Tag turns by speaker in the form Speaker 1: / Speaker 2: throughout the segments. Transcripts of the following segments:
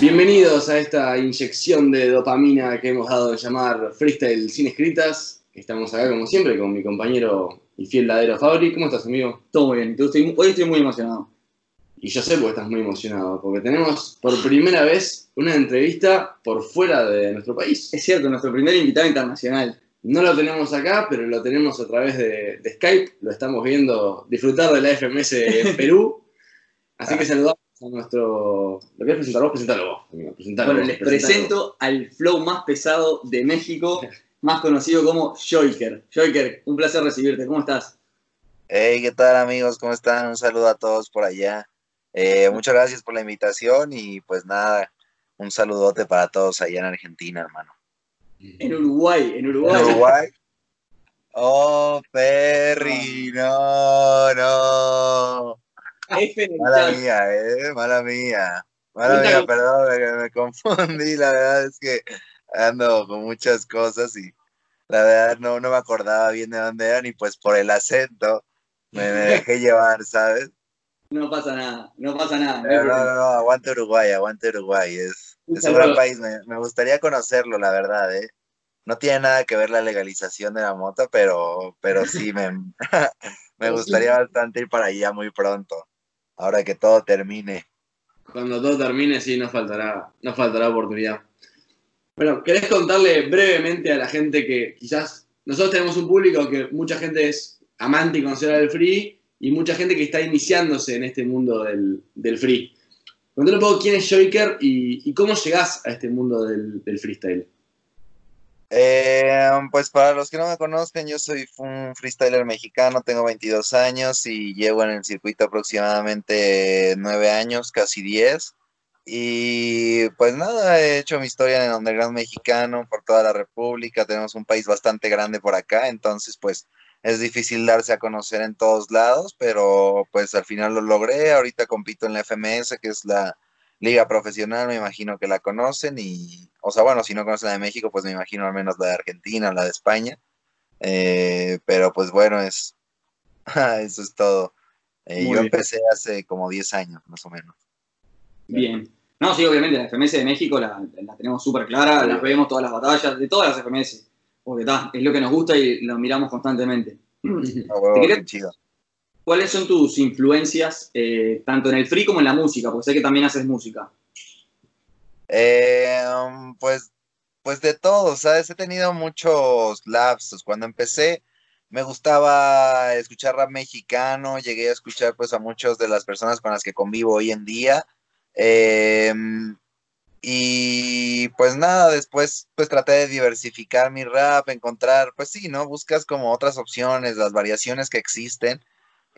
Speaker 1: Bienvenidos a esta inyección de dopamina que hemos dado de llamar Freestyle Sin Escritas. Estamos acá como siempre con mi compañero y fiel ladero Fabri. ¿Cómo estás, amigo?
Speaker 2: Todo muy bien. hoy estoy muy emocionado.
Speaker 1: Y yo sé porque estás muy emocionado, porque tenemos por primera vez una entrevista por fuera de nuestro país.
Speaker 2: Es cierto, nuestro primer invitado internacional.
Speaker 1: No lo tenemos acá, pero lo tenemos a través de, Skype. Lo estamos viendo disfrutar de la FMS en Perú. Así que saludamos a nuestro. ¿Lo querés presentar vos? Presentalo vos.
Speaker 2: bueno, les presento al flow más pesado de México, más conocido como Joiker. Joiker, un placer recibirte. ¿Cómo estás?
Speaker 3: Hey, ¿qué tal amigos? ¿Cómo están? Un saludo a todos por allá. Eh, muchas gracias por la invitación y pues nada, un saludote para todos allá en Argentina, hermano.
Speaker 2: En Uruguay, en Uruguay.
Speaker 3: ¿En Uruguay? Oh, Perry, no, no. Mala mía, eh, mala mía. Mala mía, perdón, me, me confundí, la verdad es que ando con muchas cosas y la verdad no, no me acordaba bien de dónde eran y pues por el acento me dejé llevar, ¿sabes?
Speaker 2: No pasa nada, no pasa nada.
Speaker 3: No, no, no, aguante Uruguay, aguante Uruguay. Es, es un gran país, me, gustaría conocerlo, la verdad, ¿eh? No tiene nada que ver la legalización de la moto, pero, pero sí me, me gustaría bastante ir para allá muy pronto, ahora que todo termine.
Speaker 1: Cuando todo termine, sí, nos faltará, nos faltará oportunidad. Bueno, ¿querés contarle brevemente a la gente que quizás nosotros tenemos un público que mucha gente es amante y conocedora del free y mucha gente que está iniciándose en este mundo del, del free. Contale un poco quién es Joiker y, cómo llegás a este mundo del, freestyle.
Speaker 3: Eh, pues para los que no me conozcan, yo soy un freestyler mexicano, tengo 22 años y llevo en el circuito aproximadamente 9 años, casi 10. Y pues nada, he hecho mi historia en el underground mexicano por toda la República, tenemos un país bastante grande por acá, entonces pues es difícil darse a conocer en todos lados, pero pues al final lo logré. Ahorita compito en la FMS, que es la liga profesional, me imagino que la conocen y, o sea, bueno, si no conocen la de México, pues me imagino al menos la de Argentina, la de España. Eh, pero pues bueno, es eso es todo. Eh, yo empecé hace como 10 años, más o menos.
Speaker 2: Bien. No, sí, obviamente la FMS de México la, tenemos súper clara, las vemos todas las batallas, de todas las FMS porque es lo que nos gusta y lo miramos constantemente.
Speaker 3: Ah,
Speaker 2: ¿Cuáles son tus influencias, eh, tanto en el free como en la música? Porque sé que también haces música.
Speaker 3: Eh, pues, pues de todo, ¿sabes? He tenido muchos lapsos. Cuando empecé, me gustaba escuchar rap mexicano, llegué a escuchar pues a muchas de las personas con las que convivo hoy en día. Eh, y pues nada, después pues traté de diversificar mi rap, encontrar, pues sí, ¿no? Buscas como otras opciones, las variaciones que existen.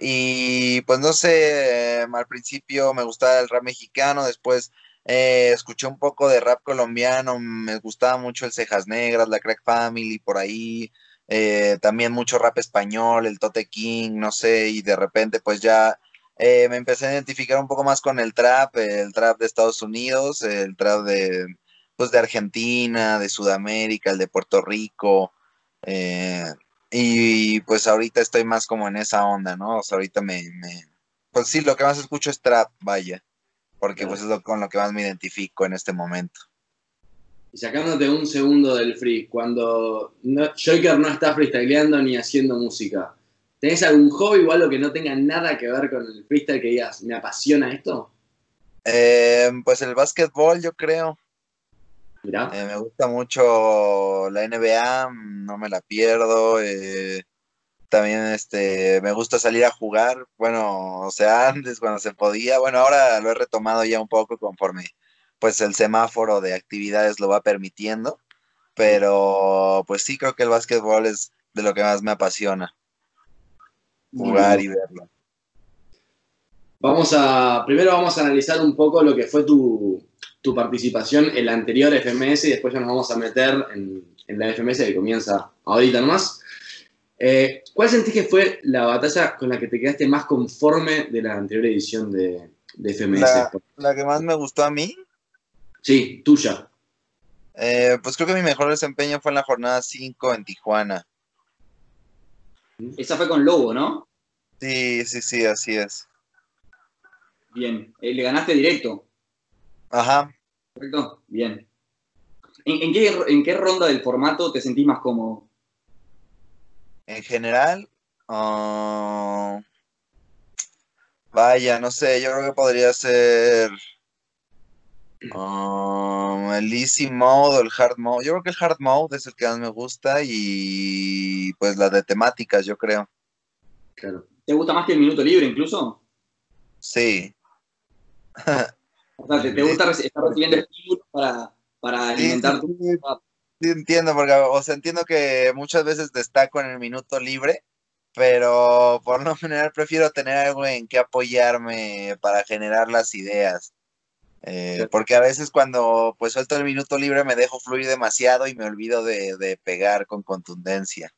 Speaker 3: Y pues no sé, al principio me gustaba el rap mexicano, después eh, escuché un poco de rap colombiano, me gustaba mucho el Cejas Negras, la Crack Family, por ahí, eh, también mucho rap español, el Tote King, no sé, y de repente pues ya eh, me empecé a identificar un poco más con el trap, el trap de Estados Unidos, el trap de, pues, de Argentina, de Sudamérica, el de Puerto Rico. Y pues ahorita estoy más como en esa onda, ¿no? O sea, ahorita me, Pues sí, lo que más escucho es trap, vaya. Porque pues es lo, con lo que más me identifico en este momento.
Speaker 1: Y sacándote un segundo del free, cuando Joker no está freestyleando ni haciendo música, ¿Tenés algún hobby o algo que no tenga nada que ver con el freestyle que digas, me apasiona esto?
Speaker 3: Eh, pues el básquetbol, yo creo. Eh, me gusta mucho la NBA, no me la pierdo. Eh, también este, me gusta salir a jugar. Bueno, o sea, antes cuando se podía. Bueno, ahora lo he retomado ya un poco conforme pues el semáforo de actividades lo va permitiendo. Pero pues sí creo que el básquetbol es de lo que más me apasiona jugar y verlo.
Speaker 1: Vamos a, primero vamos a analizar un poco lo que fue tu, participación en la anterior FMS y después ya nos vamos a meter en, la FMS que comienza ahorita nomás. Eh, ¿Cuál sentís que fue la batalla con la que te quedaste más conforme de la anterior edición de, FMS?
Speaker 3: La, que más me gustó a mí?
Speaker 1: Sí, tuya.
Speaker 3: Eh, pues creo que mi mejor desempeño fue en la jornada 5 en Tijuana.
Speaker 2: Esa fue con Lobo, ¿no?
Speaker 3: Sí, sí, sí, así es.
Speaker 2: Bien, eh, le ganaste directo.
Speaker 3: Ajá,
Speaker 2: Correcto, bien. ¿En, en qué, ¿En qué ronda del formato te sentís más cómodo?
Speaker 3: En general, ah, vaya, no sé, yo creo que podría ser um, el easy mode o el hard mode. Yo creo que el hard mode es el que más me gusta y pues la de temáticas, yo creo.
Speaker 1: Claro.
Speaker 2: ¿Te gusta más que el minuto libre incluso?
Speaker 3: Sí.
Speaker 2: O sea, ¿te, te gusta estar recibiendo estímulos para, alimentar tu...
Speaker 3: sí, sí, entiendo, porque, o sea, entiendo que muchas veces destaco en el minuto libre, pero por lo general prefiero tener algo en que apoyarme para generar las ideas. Eh, porque a veces cuando pues suelto el minuto libre me dejo fluir demasiado y me olvido de, de pegar con contundencia.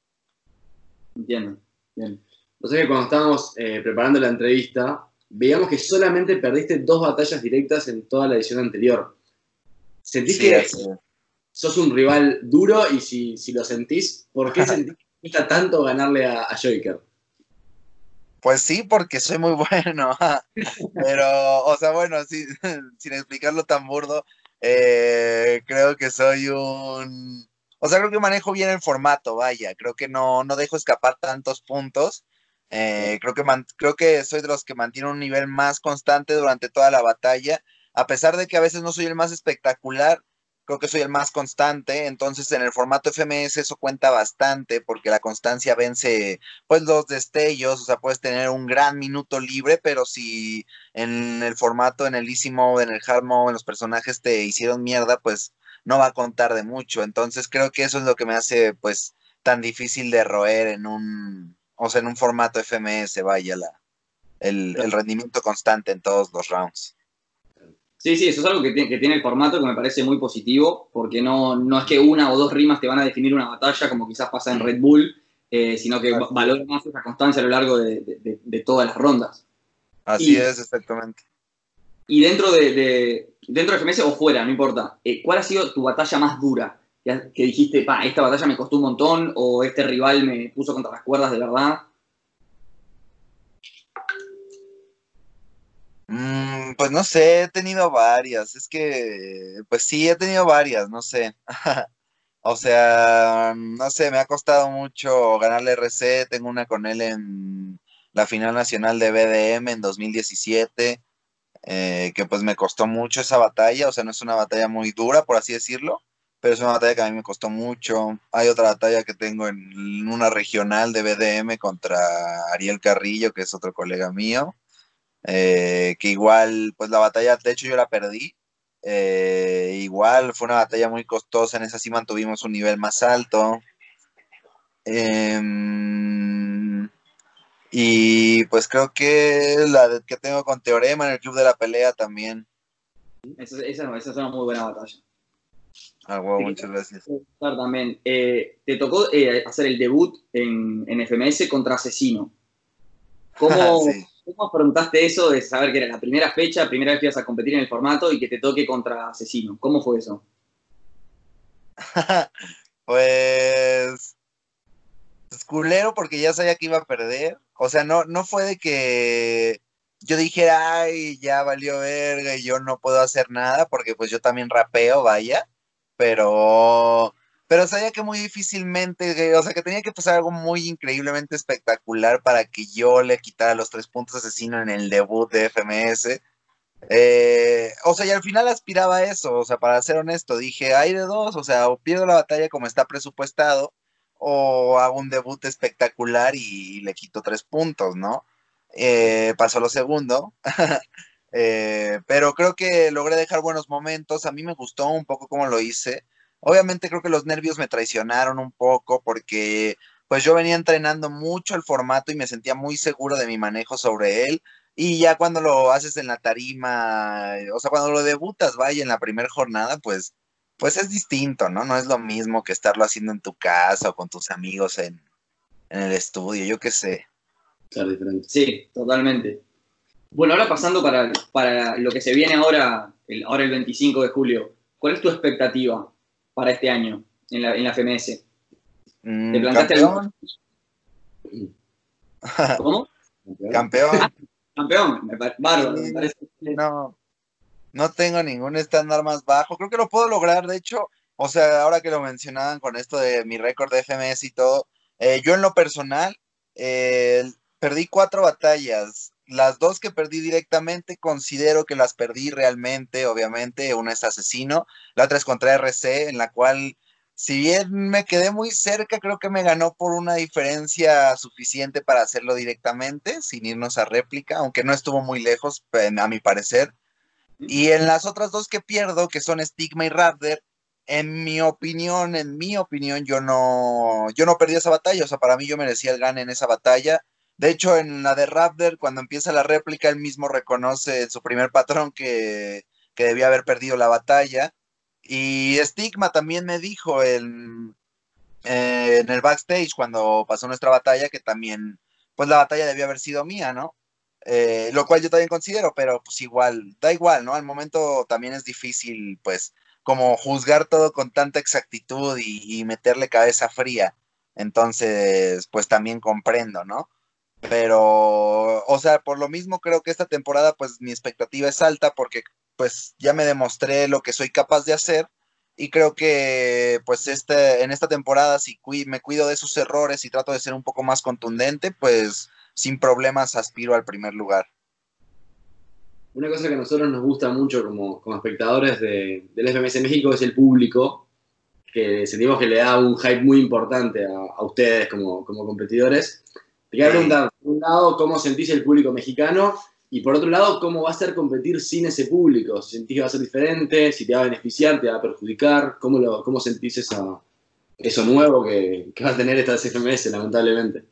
Speaker 2: Entiendo. Bien.
Speaker 1: O sea que cuando estábamos eh, preparando la entrevista, veíamos que solamente perdiste dos batallas directas en toda la edición anterior. ¿Sentís
Speaker 3: Sí,
Speaker 1: que sos un rival duro? Y si, si lo sentís, ¿por qué sentís que cuesta tanto ganarle a, a Joker?
Speaker 3: Pues sí, porque soy muy bueno. Pero, o sea, bueno, sí, sin explicarlo tan burdo, eh, creo que soy un... O sea, creo que manejo bien el formato, vaya. Creo que no, no dejo escapar tantos puntos. Eh, creo, que man- creo que soy de los que mantiene un nivel más constante durante toda la batalla. A pesar de que a veces no soy el más espectacular, creo que soy el más constante. Entonces, en el formato FMS eso cuenta bastante porque la constancia vence pues los destellos, o sea, puedes tener un gran minuto libre, pero si en el formato, en el easy mode, en el hard mode, en los personajes te hicieron mierda, pues no va a contar de mucho. Entonces creo que eso es lo que me hace pues tan difícil de roer en un, o sea, en un formato FMS, vaya, la, el, el rendimiento constante en todos los rounds.
Speaker 2: Sí, sí, eso es algo que tiene, que tiene el formato que me parece muy positivo, porque no, no es que una o dos rimas te van a definir una batalla, como quizás pasa en Red Bull, eh, sino que
Speaker 3: es.
Speaker 2: valora más esa constancia a lo largo de, de- de- de todas las rondas.
Speaker 3: Así
Speaker 2: Y-
Speaker 3: es, exactamente.
Speaker 2: Y dentro de, de- dentro de FMS o fuera, no importa, eh, ¿cuál ha sido tu batalla más dura? Que, dijiste, pa, esta batalla me costó un montón, o este rival me puso contra las cuerdas de verdad.
Speaker 3: Mm, pues no sé, he tenido varias. Es que, pues sí, he tenido varias, no sé. O sea, no sé, me ha costado mucho ganarle RC. Tengo una con él en la final nacional de BDM en 2017, eh, que pues me costó mucho esa batalla. O sea, no es una batalla muy dura, por así decirlo, pero es una batalla que a mí me costó mucho. Hay otra batalla que tengo en una regional de BDM contra Ariel Carrillo, que es otro colega mío eh, que igual, pues la batalla, de hecho yo la perdí, eh, igual fue una batalla muy costosa, en esa sí mantuvimos un nivel más alto. Em, y pues creo que la que tengo con Teorema en el Club de la Pelea también.
Speaker 2: Esa es una muy buena batalla.
Speaker 3: Ah, huevo, muchas gracias.
Speaker 2: Claro, también. Eh, te tocó eh, hacer el debut en, en FMS contra Asesino. ¿Cómo,
Speaker 3: Sí.
Speaker 2: ¿Cómo afrontaste eso de saber que era la primera fecha, primera vez que ibas a competir en el formato y que te toque contra Asesino? ¿Cómo fue eso?
Speaker 3: Pues. pues, culero porque ya sabía que iba a perder. O sea, no, no fue de que yo dijera, ay, ya valió verga y yo no puedo hacer nada, porque pues yo también rapeo, vaya. Pero. Pero sabía que muy difícilmente, que- o sea, que tenía que pasar algo muy increíblemente espectacular para que yo le quitara los tres puntos asesino en el debut de FMS. Eh, o sea, y al final aspiraba a eso, o sea, para ser honesto, dije, hay de dos, o sea, o pierdo la batalla como está presupuestado, o hago un debut espectacular y, le quito tres puntos, ¿no? Eh, pasó lo segundo, Eh, pero creo que logré dejar buenos momentos, a mí me gustó un poco cómo lo hice, obviamente creo que los nervios me traicionaron un poco porque pues yo venía entrenando mucho el formato y me sentía muy seguro de mi manejo sobre él. Y ya cuando lo haces en la tarima, o sea, cuando lo debutas, vaya, en la primera jornada, pues, pues es distinto, ¿no? No es lo mismo que estarlo haciendo en tu casa o con tus amigos en, en el estudio, yo qué sé.
Speaker 2: Sí, totalmente. Bueno, ahora pasando para, para lo que se viene ahora el, ahora el 25 de julio, ¿cuál es tu expectativa para este año en la, en la FMS?
Speaker 3: Mm,
Speaker 2: ¿Te plantaste
Speaker 3: campeón,
Speaker 2: ¿Cómo?
Speaker 3: campeón.
Speaker 2: Campeón, me pare- bárbaro, me parece.
Speaker 3: No, no tengo ningún estándar más bajo. Creo que lo puedo lograr, de hecho, o sea, ahora que lo mencionaban con esto de mi récord de FMS y todo, eh, yo en lo personal eh, perdí cuatro batallas. Las dos que perdí directamente considero que las perdí realmente, obviamente. Una es asesino, la otra es contra RC, en la cual, si bien me quedé muy cerca, creo que me ganó por una diferencia suficiente para hacerlo directamente, sin irnos a réplica, aunque no estuvo muy lejos, a mi parecer. Y en las otras dos que pierdo, que son Stigma y Raptor, en mi opinión, en mi opinión, yo no, yo no perdí esa batalla. O sea, para mí yo merecía el gane en esa batalla. De hecho, en la de Raptor, cuando empieza la réplica, él mismo reconoce su primer patrón que, que debía haber perdido la batalla. Y Stigma también me dijo en, en el backstage, cuando pasó nuestra batalla, que también, pues la batalla debía haber sido mía, ¿no? Eh, lo cual yo también considero, pero pues igual, da igual, ¿no? Al momento también es difícil, pues, como juzgar todo con tanta exactitud y, meterle cabeza fría. Entonces, pues también comprendo, ¿no? Pero, o sea, por lo mismo creo que esta temporada, pues mi expectativa es alta porque, pues, ya me demostré lo que soy capaz de hacer y creo que, pues, este, en esta temporada, si me cuido de sus errores y trato de ser un poco más contundente, pues, sin problemas aspiro al primer lugar.
Speaker 1: Una cosa que a nosotros nos gusta mucho como, como espectadores de, del FMS México es el público, que sentimos que le da un hype muy importante a, a ustedes como, como, competidores. Te preguntar, por un lado, ¿cómo sentís el público mexicano? Y por otro lado, ¿cómo va a ser competir sin ese público? ¿Sentís que va a ser diferente? ¿Si te va a beneficiar? ¿Te va a perjudicar? ¿Cómo, lo, cómo sentís esa, eso nuevo que, que va a tener esta FMS, lamentablemente?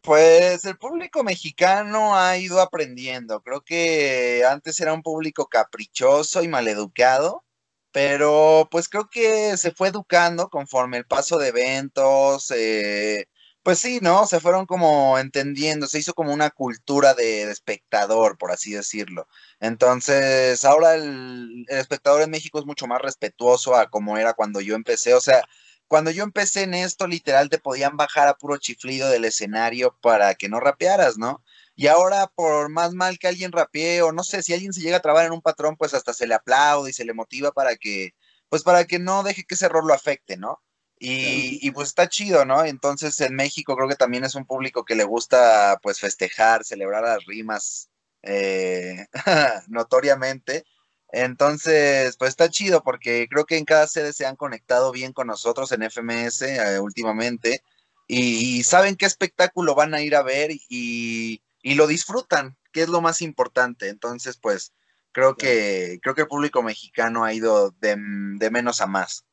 Speaker 3: Pues el público mexicano ha ido aprendiendo. Creo que antes era un público caprichoso y maleducado, pero pues creo que se fue educando conforme el paso de eventos. Eh, pues sí, ¿no? Se fueron como entendiendo, se hizo como una cultura de, espectador, por así decirlo. Entonces, ahora el, el espectador en México es mucho más respetuoso a como era cuando yo empecé. O sea, cuando yo empecé en esto, literal te podían bajar a puro chiflido del escenario para que no rapearas, ¿no? Y ahora, por más mal que alguien rapee, o no sé, si alguien se llega a trabar en un patrón, pues hasta se le aplaude y se le motiva para que, pues para que no deje que ese error lo afecte, ¿no? Y, y, pues está chido, ¿no? Entonces en México creo que también es un público que le gusta pues festejar, celebrar las rimas eh, notoriamente. Entonces, pues está chido porque creo que en cada sede se han conectado bien con nosotros en FMS eh, últimamente y, saben qué espectáculo van a ir a ver y, lo disfrutan, que es lo más importante. Entonces, pues creo que, creo que el público mexicano ha ido de, de menos a más.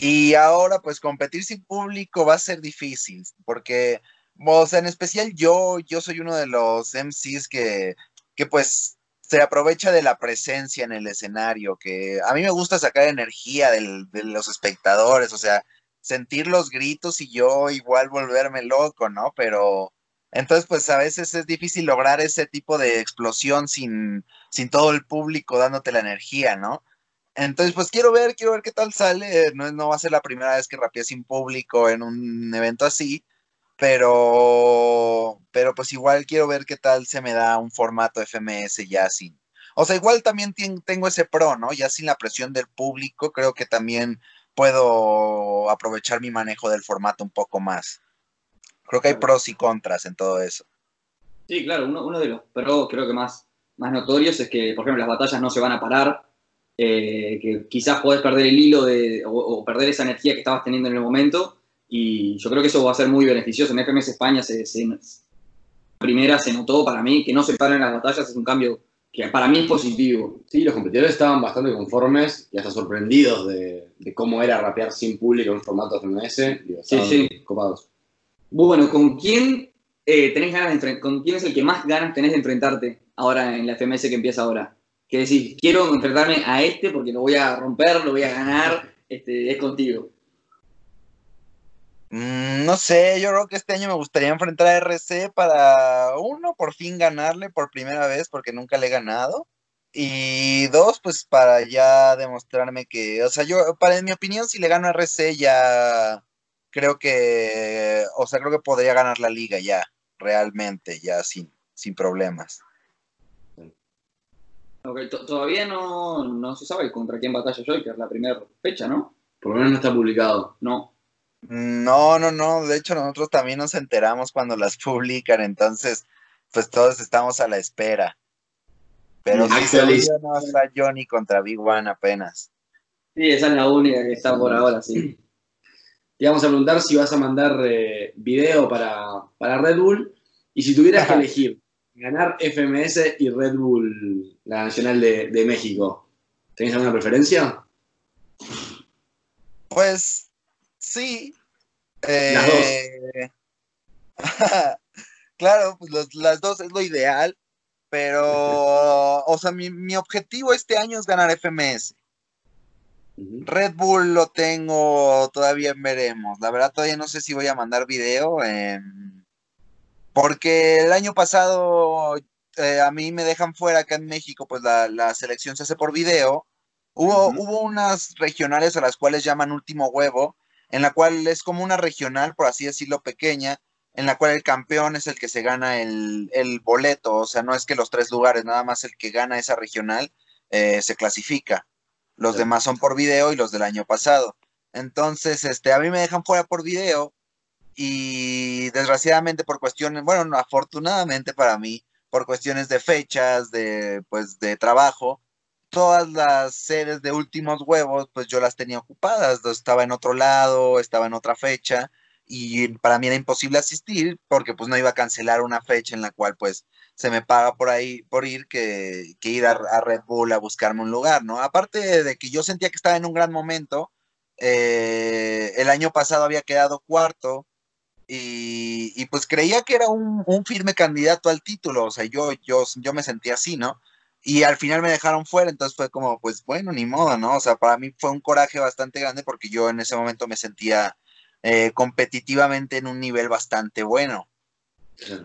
Speaker 3: Y ahora, pues competir sin público va a ser difícil porque, o sea, en especial yo, yo soy uno de los MCs que, que pues se aprovecha de la presencia en el escenario, que a mí me gusta sacar energía del, de los espectadores, o sea, sentir los gritos y yo igual volverme loco, ¿no? Pero entonces, pues a veces es difícil lograr ese tipo de explosión sin, sin todo el público dándote la energía, ¿no? Entonces, pues quiero ver, quiero ver qué tal sale. No, no va a ser la primera vez que rapeé sin público en un evento así pero, pero pues igual quiero ver qué tal se me da un formato FMS ya sin. O sea, igual también tengo ese pro, ¿no? Ya sin la presión del público, creo que también puedo aprovechar mi manejo del formato un poco más. Creo que hay pros y contras en todo eso.
Speaker 2: Sí, claro, uno, uno de los pros creo que más, más notorios es que, por ejemplo, las batallas no se van a parar, eh, que quizás podés perder el hilo de, o, o, perder esa energía que estabas teniendo en el momento, y yo creo que eso va a ser muy beneficioso. En FMS España, se, primera se notó para mí que no se paren las batallas, es un cambio que para mí es positivo.
Speaker 1: Sí, los competidores estaban bastante conformes y hasta sorprendidos de, cómo era rapear sin público en un formato FMS.
Speaker 2: sí, sí. Copados. Bueno, ¿con quién eh, tenés ganas de ¿Con quién es el que más ganas tenés de enfrentarte ahora en la FMS que empieza ahora? Que decís, quiero enfrentarme a este porque lo voy a romper, lo voy a ganar, este, es contigo.
Speaker 3: Mm, no sé, yo creo que este año me gustaría enfrentar a RC para, uno, por fin ganarle por primera vez porque nunca le he ganado. Y dos, pues para ya demostrarme que, o sea, yo, para en mi opinión, si le gano a RC ya creo que, o sea, creo que podría ganar la liga ya, realmente, ya sin, sin problemas.
Speaker 2: Todavía no, no se sabe contra quién batalla Joker, la primera fecha, ¿no?
Speaker 1: Por lo menos no está publicado.
Speaker 2: No.
Speaker 3: No, no, no. De hecho, nosotros también nos enteramos cuando las publican, entonces, pues todos estamos a la espera. Pero sí, yo, no está Johnny contra Big One apenas.
Speaker 2: Sí, esa es la única que está por ahora, sí.
Speaker 1: Te íbamos a preguntar si vas a mandar eh, video para, para Red Bull y si tuvieras que elegir ganar FMS y Red Bull, la Nacional de, de México, ¿tenés alguna preferencia?
Speaker 3: Pues sí.
Speaker 1: Las
Speaker 3: Eh, claro, pues los- las dos es lo ideal, pero, o sea, mi, mi objetivo este año es ganar FMS. Red Bull lo tengo, todavía veremos. La verdad todavía no sé si voy a mandar video. em, porque el año pasado eh, a mí me dejan fuera acá en México, pues la, la selección se hace por video. Hubo, hubo unas regionales a las cuales llaman último huevo, en la cual es como una regional, por así decirlo, pequeña, en la cual el campeón es el que se gana el, el boleto. O sea, no es que los tres lugares, nada más el que gana esa regional eh, se clasifica. Los demás son por video y los del año pasado. Entonces, este, a mí me dejan fuera por video y desgraciadamente por cuestiones, bueno, no, afortunadamente para mí, por cuestiones de fechas, de, pues, de trabajo, todas las sedes de últimos huevos, pues yo las tenía ocupadas, estaba en otro lado, estaba en otra fecha y para mí era imposible asistir porque pues no iba a cancelar una fecha en la cual pues se me paga por ahí, por ir, que, que ir a, a Red Bull a buscarme un lugar, ¿no? Aparte de que yo sentía que estaba en un gran momento, eh, el año pasado había quedado cuarto y, y pues creía que era un, un firme candidato al título, o sea, yo, yo, yo me sentía así, ¿no? Y al final me dejaron fuera, entonces fue como, pues bueno, ni modo, ¿no? O sea, para mí fue un coraje bastante grande porque yo en ese momento me sentía eh, competitivamente en un nivel bastante bueno.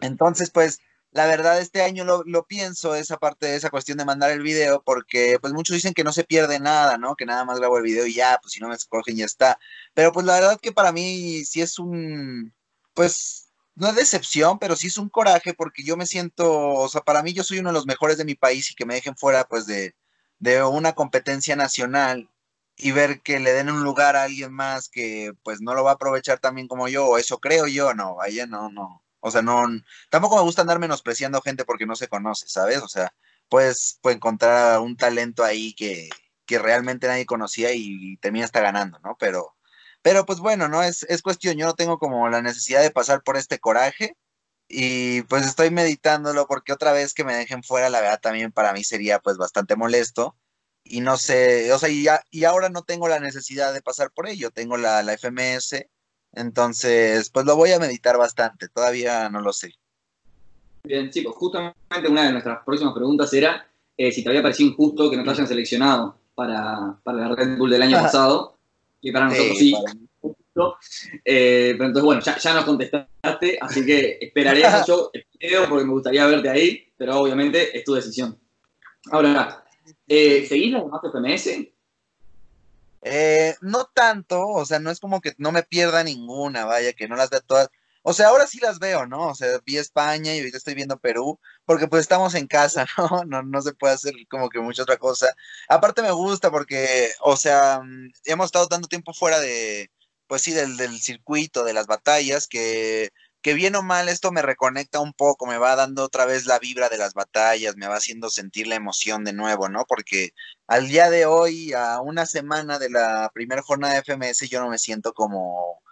Speaker 3: Entonces, pues, la verdad, este año lo, lo pienso, esa parte de esa cuestión de mandar el video, porque pues muchos dicen que no se pierde nada, ¿no? Que nada más grabo el video y ya, pues si no me escogen ya está. Pero pues la verdad que para mí sí es un, pues, no es decepción, pero sí es un coraje, porque yo me siento, o sea, para mí yo soy uno de los mejores de mi país y que me dejen fuera, pues, de, de una competencia nacional y ver que le den un lugar a alguien más que pues no lo va a aprovechar también como yo, o eso creo yo, no, vaya, no, no. O sea, no, tampoco me gusta andar menospreciando gente porque no se conoce, ¿sabes? O sea, pues, pues encontrar un talento ahí que, que realmente nadie conocía y, termina hasta ganando, ¿no? Pero, pero pues bueno, ¿no? Es, es cuestión, yo no tengo como la necesidad de pasar por este coraje y pues estoy meditándolo porque otra vez que me dejen fuera, la verdad también para mí sería pues bastante molesto y no sé, o sea, y, ya- y ahora no tengo la necesidad de pasar por ello, tengo la, la FMS, entonces pues lo voy a meditar bastante, todavía no lo sé.
Speaker 2: Bien, chicos, justamente una de nuestras próximas preguntas era eh, si te había parecido injusto que no te hayan seleccionado para, para la Red Bull del año
Speaker 3: Ajá.
Speaker 2: pasado, que para nosotros sí. Eh, pero entonces, bueno, ya, ya nos contestaste, así que esperaré yo el video porque me gustaría verte ahí, pero obviamente es tu decisión. Ahora, eh, ¿seguís las demás FMS?
Speaker 3: Eh, no tanto, o sea, no es como que no me pierda ninguna, vaya, que no las vea todas. O sea, ahora sí las veo, ¿no? O sea, vi España y ahorita estoy viendo Perú, porque pues estamos en casa, ¿no? No, no se puede hacer como que mucha otra cosa. Aparte me gusta porque, o sea, mm, hemos estado tanto tiempo fuera de, pues sí, del, del circuito, de las batallas, que, que bien o mal esto me reconecta un poco, me va dando otra vez la vibra de las batallas, me va haciendo sentir la emoción de nuevo, ¿no? Porque al día de hoy, a una semana de la primera jornada de FMS, yo no me siento como,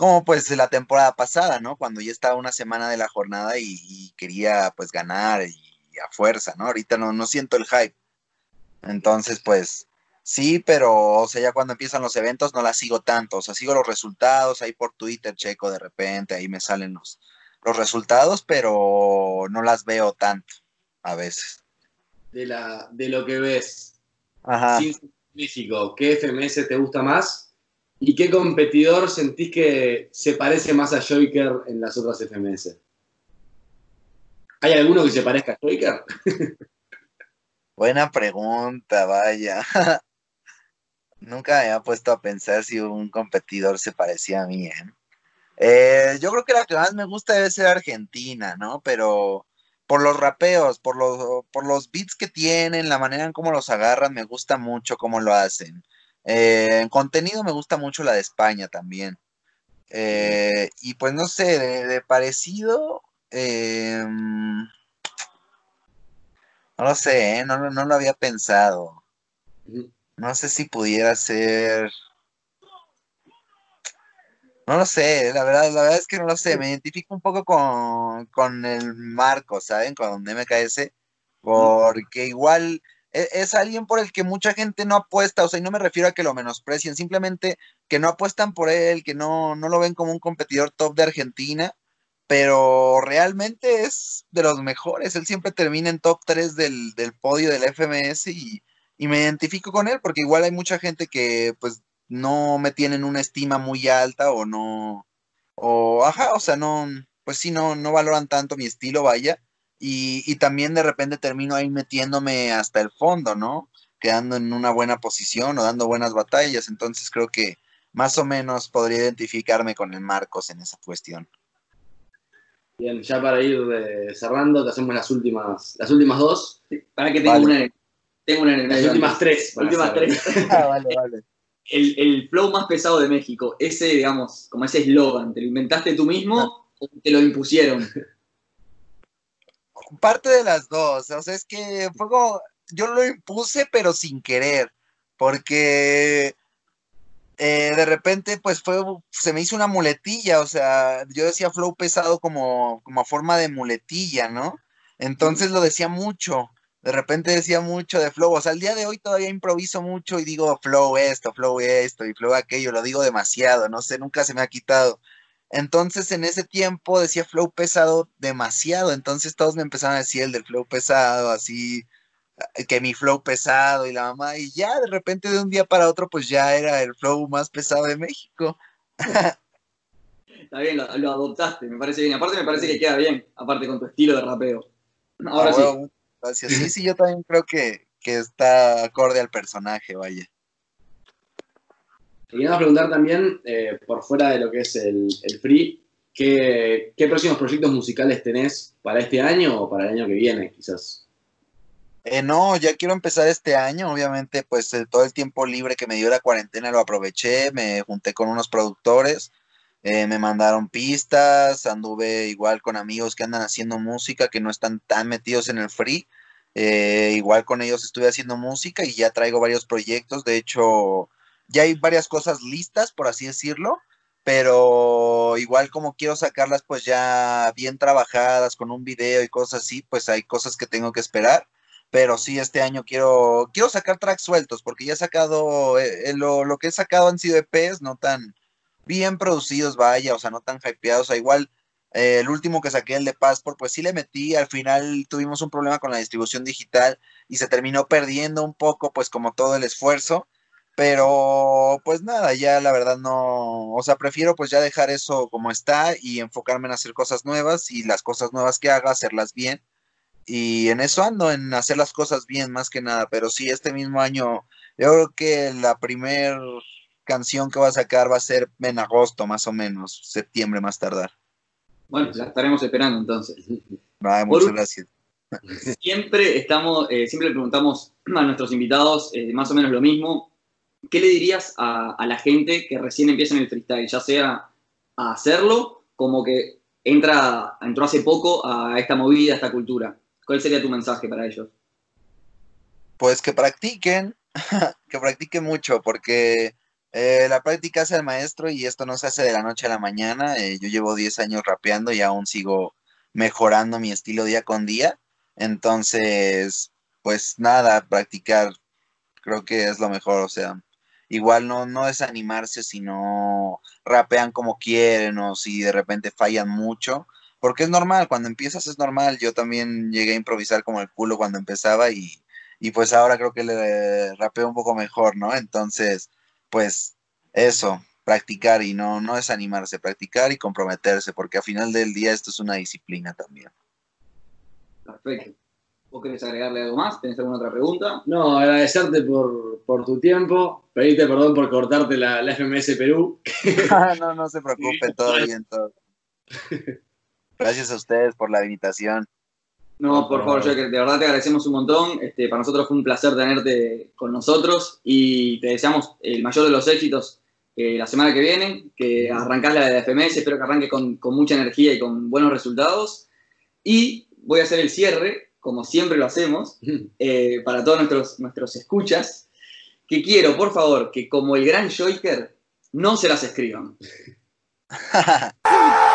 Speaker 3: como pues la temporada pasada, ¿no? Cuando ya estaba una semana de la jornada y, y quería pues ganar y, a fuerza, ¿no? Ahorita no, no siento el hype. Entonces, pues sí, pero, o sea, ya cuando empiezan los eventos no las sigo tanto, o sea, sigo los resultados, ahí por Twitter checo de repente, ahí me salen los, los resultados, pero no las veo tanto a veces.
Speaker 1: De, la, de lo que ves
Speaker 3: Ajá.
Speaker 1: sin México, ¿qué FMS te gusta más? ¿Y qué competidor sentís que se parece más a Joker en las otras FMS? ¿Hay alguno que se parezca a Joker?
Speaker 3: Buena pregunta, vaya. Nunca me había puesto a pensar si un competidor se parecía a mí, ¿eh? Eh, yo creo que la que más me gusta debe ser Argentina, ¿no? Pero, por los rapeos, por los, por los beats que tienen, la manera en cómo los agarran, me gusta mucho cómo lo hacen. Eh, en contenido me gusta mucho la de España también. Eh, y pues no sé, de, parecido, em, no lo sé, no, no lo había pensado. No sé si pudiera ser no lo sé, la verdad, la verdad es que no lo sé. Me identifico un poco con, el Marco, ¿saben? Con MKS, porque igual es, alguien por el que mucha gente no apuesta, o sea, y no me refiero a que lo menosprecien, simplemente que no apuestan por él, que no, no lo ven como un competidor top de Argentina, pero realmente es de los mejores. Él siempre termina en top 3 del, podio del FMS y, y me identifico con él, porque igual hay mucha gente que pues no me tienen una estima muy alta o no, o ajá, o sea, no, pues sí, no, no valoran tanto mi estilo, vaya, y, y también de repente termino ahí metiéndome hasta el fondo, ¿no? Quedando en una buena posición o dando buenas batallas, entonces creo que más o menos podría identificarme con el Marcos en esa cuestión.
Speaker 1: Bien, ya para ir eh, cerrando, te hacemos las últimas, las últimas dos.
Speaker 2: Para que tenga una, tengo una en el
Speaker 1: Las últimas tres.
Speaker 2: Últimas tres.
Speaker 3: Ah, vale, vale
Speaker 2: el, flow más pesado de México, ese, digamos, como ese eslogan, ¿te lo inventaste tú mismo o te lo impusieron?
Speaker 3: Parte de las dos, o sea, es que fue como, yo lo impuse, pero sin querer, porque eh, de repente, pues fue, se me hizo una muletilla, o sea, yo decía flow pesado como, como forma de muletilla, ¿no? Entonces lo decía mucho de repente decía mucho de flow, o sea, el día de hoy todavía improviso mucho y digo flow esto, flow esto y flow aquello, lo digo demasiado, no sé, nunca se me ha quitado. Entonces en ese tiempo decía flow pesado demasiado, entonces todos me empezaron a decir el del flow pesado, así, eh, que mi flow pesado y la mamá, y ya de repente de un día para otro pues ya era el flow más pesado de México.
Speaker 2: Está bien, lo, adoptaste, me parece bien. Aparte me parece que queda bien, aparte con tu estilo de rapeo. Ahora ah, sí.
Speaker 3: Gracias. Sí, sí, yo también creo que, está acorde al personaje, vaya.
Speaker 1: Te quería preguntar también, eh, por fuera de lo que es el, free, ¿qué, próximos proyectos musicales tenés para este año o para el año que viene, quizás?
Speaker 3: Eh, no, ya quiero empezar este año, obviamente, pues todo el tiempo libre que me dio la cuarentena lo aproveché, me junté con unos productores, eh, me mandaron pistas, anduve igual con amigos que andan haciendo música, que no están tan metidos en el free. Eh, igual con ellos estuve haciendo música y ya traigo varios proyectos. De hecho, ya hay varias cosas listas, por así decirlo, pero igual como quiero sacarlas pues ya bien trabajadas con un video y cosas así, pues hay cosas que tengo que esperar. Pero sí, este año quiero, quiero sacar tracks sueltos, porque ya he sacado, eh, lo, lo, que he sacado han sido EPs, no tan, bien producidos, vaya, o sea, no tan hypeados, o sea, igual eh, el último que saqué, el de Passport, pues sí le metí, al final tuvimos un problema con la distribución digital y se terminó perdiendo un poco, pues como todo el esfuerzo, pero pues nada, ya la verdad no, o sea, prefiero pues ya dejar eso como está y enfocarme en hacer cosas nuevas y las cosas nuevas que haga, hacerlas bien. Y en eso ando, en hacer las cosas bien más que nada, pero sí, este mismo año, yo creo que la primer canción que va a sacar va a ser en agosto, más o menos, septiembre más tardar.
Speaker 2: Bueno, la estaremos esperando entonces.
Speaker 3: muchas gracias.
Speaker 2: Siempre estamos, eh, siempre le preguntamos a nuestros invitados eh, más o menos lo mismo. ¿Qué le dirías a, la gente que recién empieza en el freestyle, ya sea a hacerlo como que entra, entró hace poco a esta movida, a esta cultura? ¿Cuál sería tu mensaje para ellos?
Speaker 3: Pues que practiquen, que practiquen mucho, porque eh, la práctica hace el maestro y esto no se hace de la noche a la mañana. Eh, yo llevo 10 años rapeando y aún sigo mejorando mi estilo día con día. Entonces, pues nada, practicar creo que es lo mejor. O sea, igual no, no desanimarse si no rapean como quieren o si de repente fallan mucho. Porque es normal, cuando empiezas es normal. Yo también llegué a improvisar como el culo cuando empezaba y, y pues ahora creo que le rapeo un poco mejor, ¿no? Entonces pues eso, practicar y no, no desanimarse, practicar y comprometerse, porque al final del día esto es una disciplina también.
Speaker 2: Perfecto. ¿Vos querés agregarle algo más? ¿Tenés alguna otra pregunta?
Speaker 1: No, agradecerte por, tu tiempo, pedirte perdón por cortarte la, la FMS Perú.
Speaker 3: no, no se preocupe, todo bien, todo. Gracias a ustedes por la invitación.
Speaker 2: No, por favor, yo de verdad te agradecemos un montón. Este, para nosotros fue un placer tenerte con nosotros y te deseamos el mayor de los éxitos eh, la semana que viene, que arrancás la de FMS, espero que arranque con, con, mucha energía y con buenos resultados. Y voy a hacer el cierre, como siempre lo hacemos, eh, para todos nuestros, nuestros escuchas, que quiero, por favor, que como el gran Joker, no se las escriban.